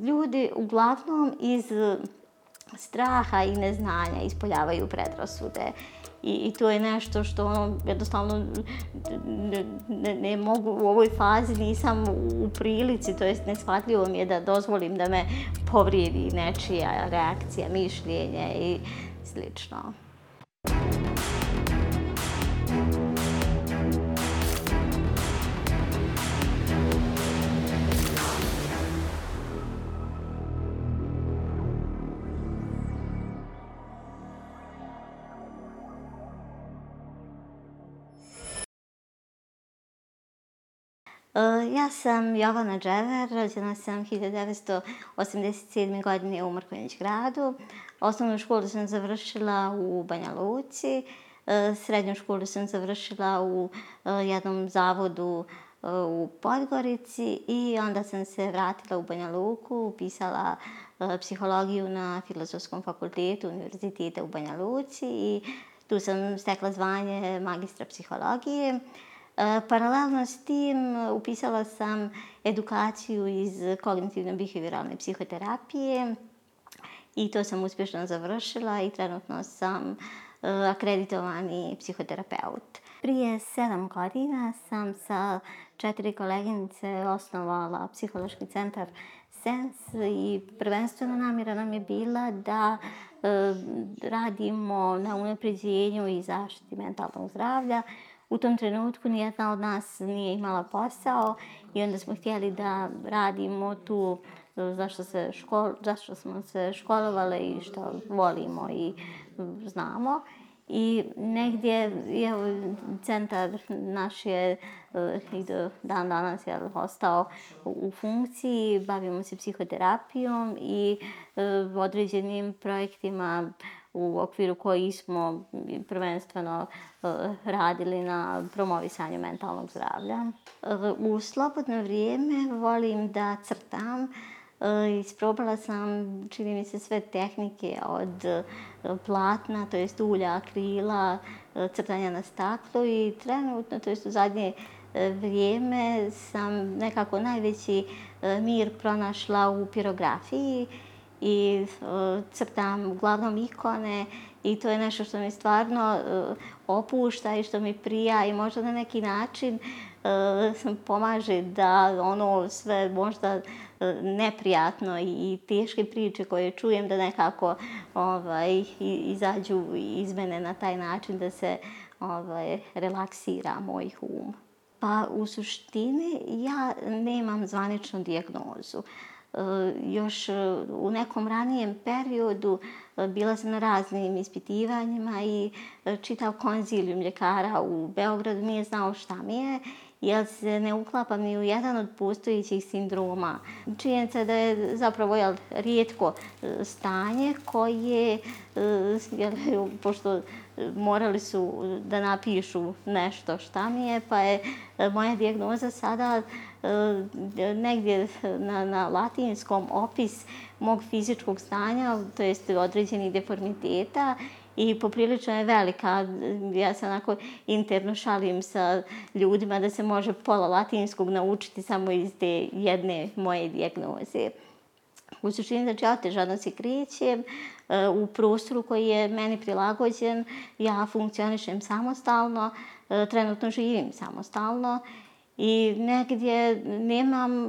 ljudi uglavnom iz e, straha i neznanja ispoljavaju predrasude. I, I to je nešto što ono, jednostavno ne, ne, ne mogu u ovoj fazi, nisam u prilici, to jest neshvatljivo mi je da dozvolim da me povrijedi nečija reakcija, mišljenje i slično. E, ja sam Jovana Džever, rođena sam 1987. godine u Mrkonjić gradu. Osnovnu školu sam završila u Banja Luci, e, srednju školu sam završila u e, jednom zavodu u Podgorici i onda sam se vratila u Banja Luku, upisala psihologiju na Filozofskom fakultetu Univerziteta u Banja Luci i tu sam stekla zvanje magistra psihologije. Uh, Eh, paralelno s tim upisala sam edukaciju iz kognitivno-behavioralne psihoterapije i to sam uspješno završila i trenutno sam eh, akreditovani psihoterapeut. Prije sedam godina sam sa četiri koleginice osnovala psihološki centar SENS i prvenstveno namjera nam je bila da e, radimo na unapređenju i zaštiti mentalnog zdravlja, U tom trenutku nijedna od nas nije imala posao i onda smo htjeli da radimo tu eh, zašto, se škol, zašto smo se školovali i što volimo i znamo. I negdje je centar naš je eh, i do dan danas je ostao u funkciji, bavimo se psihoterapijom i eh, određenim projektima u okviru koji smo prvenstveno e, radili na promovisanju mentalnog zdravlja. E, u slobodno vrijeme volim da crtam. E, isprobala sam, čini mi se, sve tehnike od platna, to jest ulja, akrila, crtanja na staklu i trenutno, to jest u zadnje vrijeme, sam nekako najveći mir pronašla u pirografiji i uh, crtam uglavnom ikone i to je nešto što mi stvarno uh, opušta i što mi prija i možda na neki način uh, pomaže da ono sve možda neprijatno i, i teške priče koje čujem da nekako ovaj, izađu iz mene na taj način da se ovaj, relaksira moj um. Pa u suštini ja nemam zvaničnu dijagnozu. Uh, Eh, još eh, u nekom ranijem periodu eh, bila sam na raznim ispitivanjima i čitav konzilijum ljekara u Beogradu nije znao šta mi je jer se ne uklapam ni u jedan od postojićih sindroma. Činjenica da je zapravo jel, rijetko stanje koje, jel, pošto morali su da napišu nešto šta mi je, pa je moja dijagnoza sada E, negdje na, na latinskom opis mog fizičkog stanja, to jest određenih deformiteta i poprilično je velika. Ja se onako interno šalim sa ljudima da se može pola latinskog naučiti samo iz te jedne moje dijagnoze. U suštini, znači, otežano se krećem e, u prostoru koji je meni prilagođen. Ja funkcionišem samostalno, e, trenutno živim samostalno I negdje nemam, e,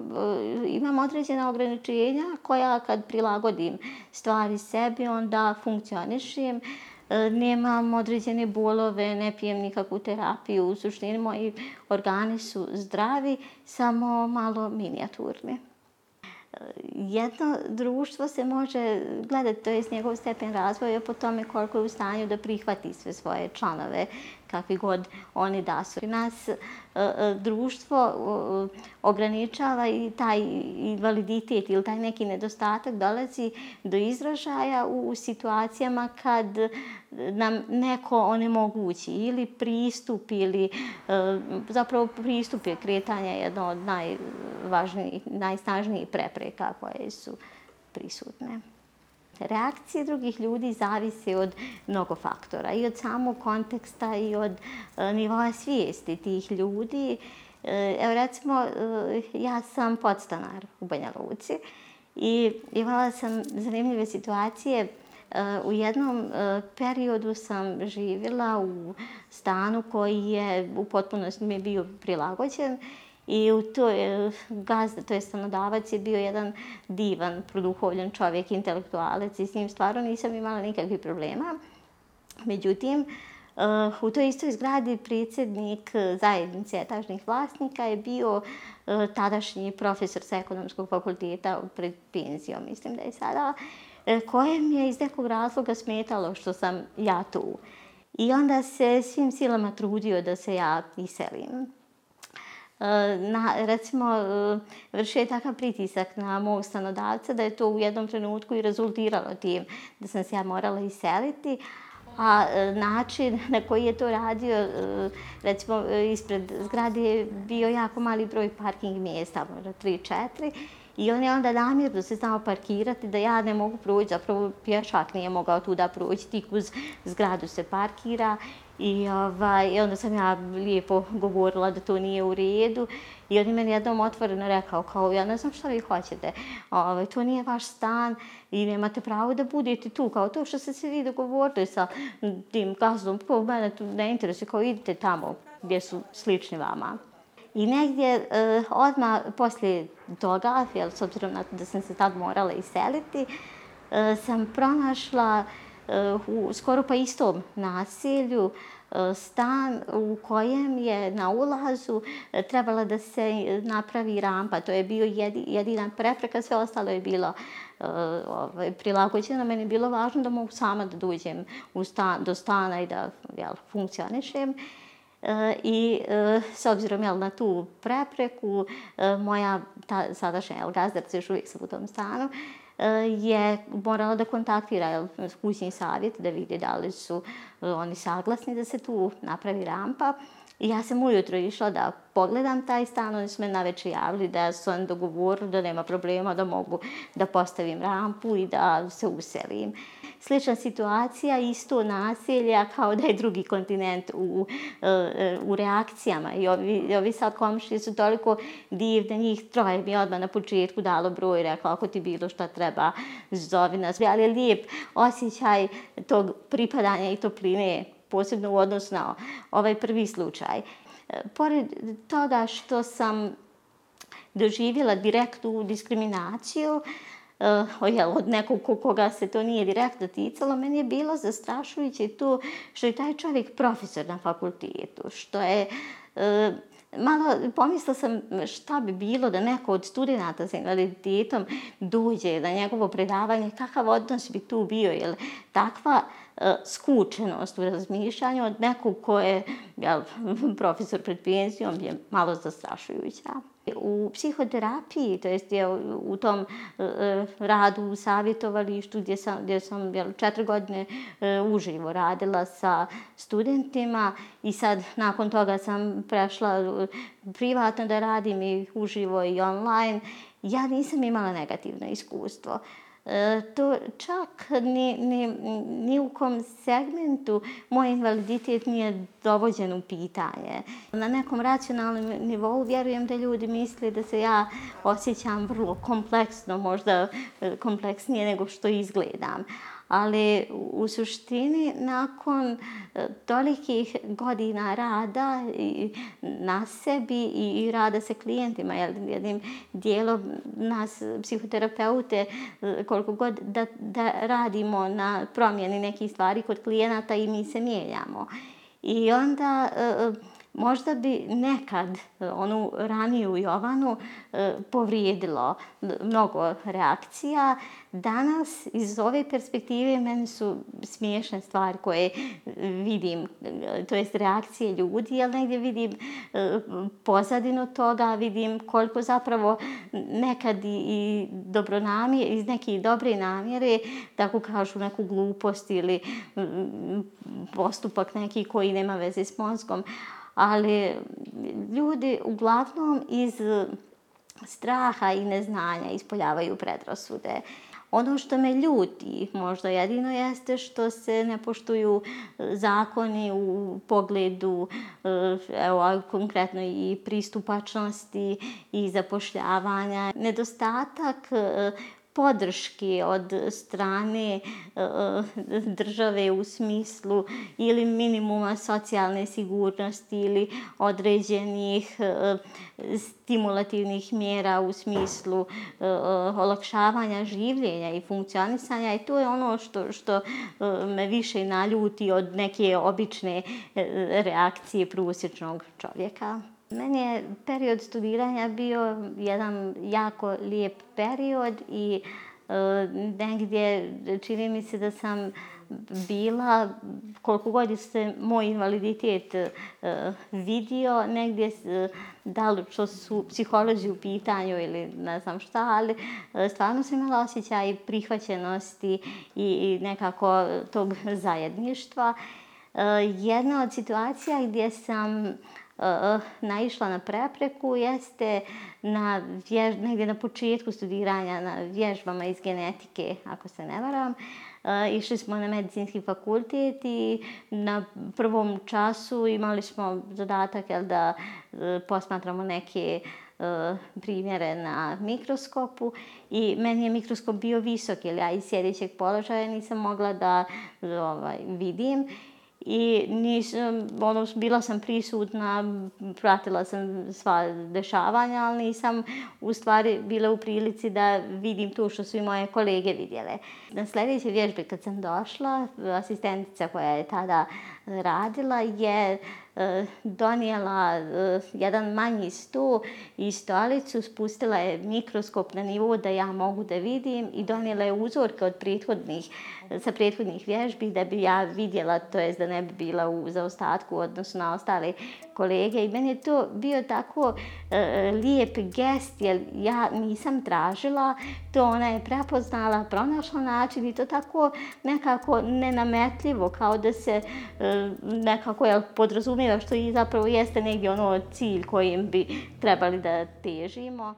imam određena ograničenja koja kad prilagodim stvari sebi, onda funkcionišem. E, nemam određene bolove, ne pijem nikakvu terapiju. U suštini moji organi su zdravi, samo malo minijaturni. E, jedno društvo se može gledati, to je njegov stepen razvoja po tome koliko je u stanju da prihvati sve svoje članove kakvi god oni da su. Nas e, e, društvo e, ograničava i taj invaliditet ili taj neki nedostatak dolazi do izražaja u situacijama kad nam neko onemogući ili pristup ili zapravo pristup je kretanja jedno od najvažnijih, najsnažnijih prepreka koje su prisutne. Reakcije drugih ljudi zavise od mnogo faktora i od samog konteksta i od e, nivoa svijesti tih ljudi. E, evo recimo, e, ja sam podstanar u Banja Luci I imala sam zanimljive situacije. U jednom periodu sam živjela u stanu koji je u potpunosti mi bio prilagođen i u to e, gazda, to je stanodavac, je bio jedan divan, produhovljen čovjek, intelektualac i s njim stvarno nisam imala nikakvih problema. Međutim, Uh, u toj istoj zgradi predsjednik e, zajednice etažnih vlasnika je bio uh, tadašnji profesor sa ekonomskog fakulteta pred penzijom, mislim da je sada, uh, kojem je iz nekog razloga smetalo što sam ja tu. I onda se svim silama trudio da se ja iselim. Eh, na, recimo, eh, vršio je takav pritisak na mog stanodavca da je to u jednom trenutku i rezultiralo tim da sam se ja morala iseliti a eh, način na koji je to radio, recimo ispred zgrade je bio jako mali broj parking mjesta, možda 3-4, i on je onda namjerno se znao parkirati da ja ne mogu proći, zapravo pješak nije mogao tu da proći, tik uz zgradu se parkira I, ovaj, onda sam ja lijepo govorila da to nije u redu. I on je meni jednom otvoreno rekao, kao ja ne znam što vi hoćete, ovaj, to nije vaš stan i nemate pravo da budete tu. Kao to što ste se vi dogovorili sa tim gazdom, ko mene tu ne interesuje, kao idite tamo gdje su slični vama. I negdje uh, odmah poslije toga, jel, s obzirom na to da sam se tad morala iseliti, uh, sam pronašla uh, u skoro pa istom nasilju e, stan u kojem je na ulazu trebala da se napravi rampa. To je bio jedina prepreka, sve ostalo je bilo e, ovaj, prilagođeno. Meni je bilo važno da mogu sama da dođem u stan, do stana i da jel, funkcionišem. E, I e, s obzirom jel, na tu prepreku, e, moja ta, sadašnja jel, gazdarca još uvijek sam u tom stanu, je morala da kontaktira kućni savjet da vidi da li su oni saglasni da se tu napravi rampa. I ja sam ujutro išla da pogledam taj stan, oni su me na večer javili da su oni dogovorili da nema problema, da mogu da postavim rampu i da se uselim. Slična situacija, isto naselja kao da je drugi kontinent u, u reakcijama. I ovi, ovi sad komšije su toliko divne, njih troje mi odmah na početku dalo broj, rekao ako ti bilo šta treba, zovi nas. Ali je lijep osjećaj tog pripadanja i topline posebno u odnosu na ovaj prvi slučaj. Pored toga što sam doživjela direktnu diskriminaciju, uh, Eh, od nekog koga se to nije direktno ticalo, meni je bilo zastrašujuće to što je taj čovjek profesor na fakultetu, što je... Uh, malo pomislila sam šta bi bilo da neko od studenta sa invaliditetom dođe na njegovo predavanje, kakav odnos bi tu bio, jer takva uh, E, skučenost u razmišljanju od nekog ko je jel, profesor pred penzijom je malo zastrašujuća. U psihoterapiji, to jest je u tom e, e, radu u savjetovalištu gdje sam, gdje sam jel, četiri godine uživo radila sa studentima i sad nakon toga sam prešla privatno da radim i uživo i online, ja nisam imala negativno iskustvo. E, to čak ni, ni, ni u kom segmentu moj invaliditet nije dovođen u pitanje. Na nekom racionalnom nivou vjerujem da ljudi misle da se ja osjećam vrlo kompleksno, možda e, kompleksnije nego što izgledam ali u suštini nakon e, tolikih godina rada i na sebi i rada sa klijentima, jednim dijelom nas psihoterapeute, e, koliko god da, da radimo na promjeni nekih stvari kod klijenata i mi se mijenjamo. I onda e, možda bi nekad onu raniju Jovanu e, povrijedilo mnogo reakcija. Danas iz ove perspektive meni su smiješne stvari koje vidim, to jest reakcije ljudi, ali negdje vidim e, pozadinu toga, vidim koliko zapravo nekad i dobronamije, iz neke dobre namjere, tako kažu neku glupost ili postupak neki koji nema veze s mozgom, ali ljudi uglavnom iz e, straha i neznanja ispoljavaju predrasude. Ono što me ljuti možda jedino jeste što se ne poštuju e, zakoni u pogledu e, evo, konkretno i pristupačnosti i zapošljavanja. Nedostatak podrške od strane e, e, države u smislu ili minimuma socijalne sigurnosti ili određenih e, stimulativnih mjera u smislu olakšavanja življenja i funkcionisanja i to je ono što, što me više naljuti od neke obične reakcije prosječnog čovjeka. Meni je period studiranja bio jedan jako lijep period i e, negdje čini mi se da sam bila, koliko god se moj invaliditet e, vidio, negdje e, da li što su psiholozi u pitanju ili ne znam šta, ali e, stvarno sam imala osjećaj prihvaćenosti i nekako tog zajedništva. Eh, jedna od situacija gdje sam uh, naišla na prepreku jeste na vjež, negdje na početku studiranja na vježbama iz genetike, ako se ne varam. Uh, išli smo na medicinski fakultet i na prvom času imali smo zadatak jel, da uh, posmatramo neke primjere na mikroskopu i meni je mikroskop bio visok jer ja iz sjedećeg položaja nisam mogla da ovaj, vidim i nisam, ono, bila sam prisutna, pratila sam sva dešavanja, ali nisam u stvari bila u prilici da vidim to što su i moje kolege vidjele. Na sljedećoj vježbi kad sam došla, asistentica koja je tada radila je E, donijela e, jedan manji sto i stolicu, spustila je mikroskop na nivo da ja mogu da vidim i donijela je uzorke od prethodnih, sa prethodnih vježbi da bi ja vidjela, to jest da ne bi bila u zaostatku odnosno na ostale kolege. I meni je to bio tako e, lijep gest jer ja nisam tražila, to ona je prepoznala, pronašla način i to tako nekako nenametljivo kao da se e, nekako je podrazumijeva što i zapravo jeste negdje ono cilj kojim bi trebali da težimo.